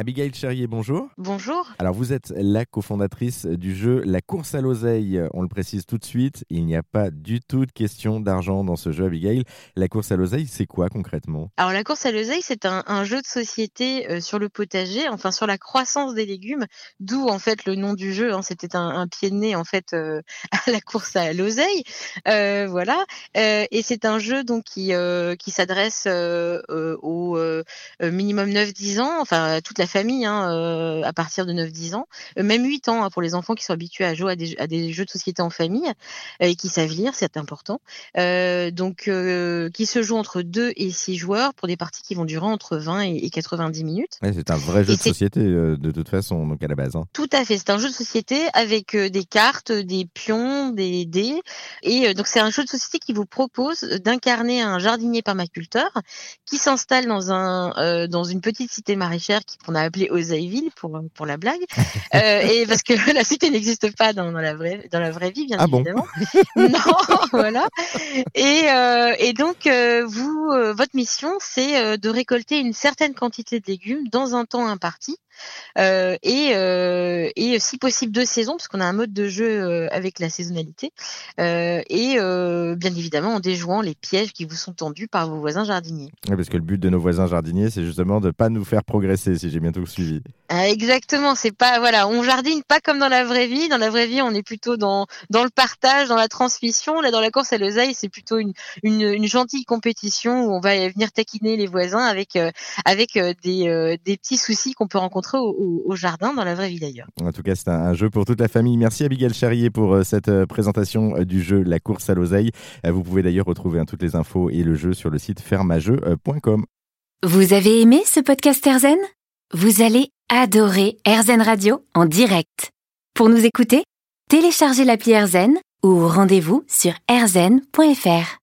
Abigail Cherrier, bonjour. Bonjour. Alors vous êtes la cofondatrice du jeu La course à l'oseille. On le précise tout de suite, il n'y a pas du tout de question d'argent dans ce jeu, Abigail. La course à l'oseille, c'est quoi concrètement? Alors la course à l'oseille, c'est un, jeu de société euh, sur le potager, enfin sur la croissance des légumes, d'où en fait le nom du jeu. Hein. C'était un, pied de nez en fait euh, à la course à l'oseille, euh, voilà. et c'est un jeu donc qui qui s'adresse au minimum 9-10 ans, enfin toute la famille hein, euh, à partir de 9-10 ans, euh, même 8 ans hein, pour les enfants qui sont habitués à jouer à des, à des jeux de société en famille euh, et qui savent lire, c'est important. donc, qui se joue entre 2 et 6 joueurs pour des parties qui vont durer entre 20 et, 90 minutes. c'est un vrai jeu de société de toute façon, donc à la base. Hein. Tout à fait, c'est un jeu de société avec des cartes, des pions, des dés. Et donc, c'est un jeu de société qui vous propose d'incarner un jardinier permaculteur qui s'installe dans, un, dans une petite cité maraîchère qu'on a appelé Osaiville pour pour la blague, euh, et parce que la cité n'existe pas dans, dans, la vraie dans la vraie vie bien ah évidemment. non, voilà. Et euh, et donc euh, vous votre mission c'est de récolter une certaine quantité de légumes dans un temps imparti euh, et, euh, et si possible deux saisons, parce qu'on a un mode de jeu euh, avec la saisonnalité, et bien évidemment en déjouant les pièges qui vous sont tendus par vos voisins jardiniers. Oui, parce que le but de nos voisins jardiniers, c'est justement de ne pas nous faire progresser, si j'ai bien tout suivi. Ah, exactement, c'est pas voilà, on jardine pas comme dans la vraie vie. Dans la vraie vie, on est plutôt dans dans le partage, dans la transmission. Là, dans la course à l'oseille, c'est plutôt une, une, une, gentille compétition où on va venir taquiner les voisins avec avec des, des petits soucis qu'on peut rencontrer au, jardin dans la vraie vie d'ailleurs. En tout cas, c'est un, jeu pour toute la famille. Merci Abigail Charrier pour euh, cette euh, présentation euh, du jeu La course à l'oseille. Vous pouvez d'ailleurs retrouver hein, toutes les infos et le jeu sur le site fermageux.com. Vous avez aimé ce podcast Erzen Vous allez adorer Erzen Radio en direct. Pour nous écouter, téléchargez l'appli Erzen ou rendez-vous sur erzen.fr.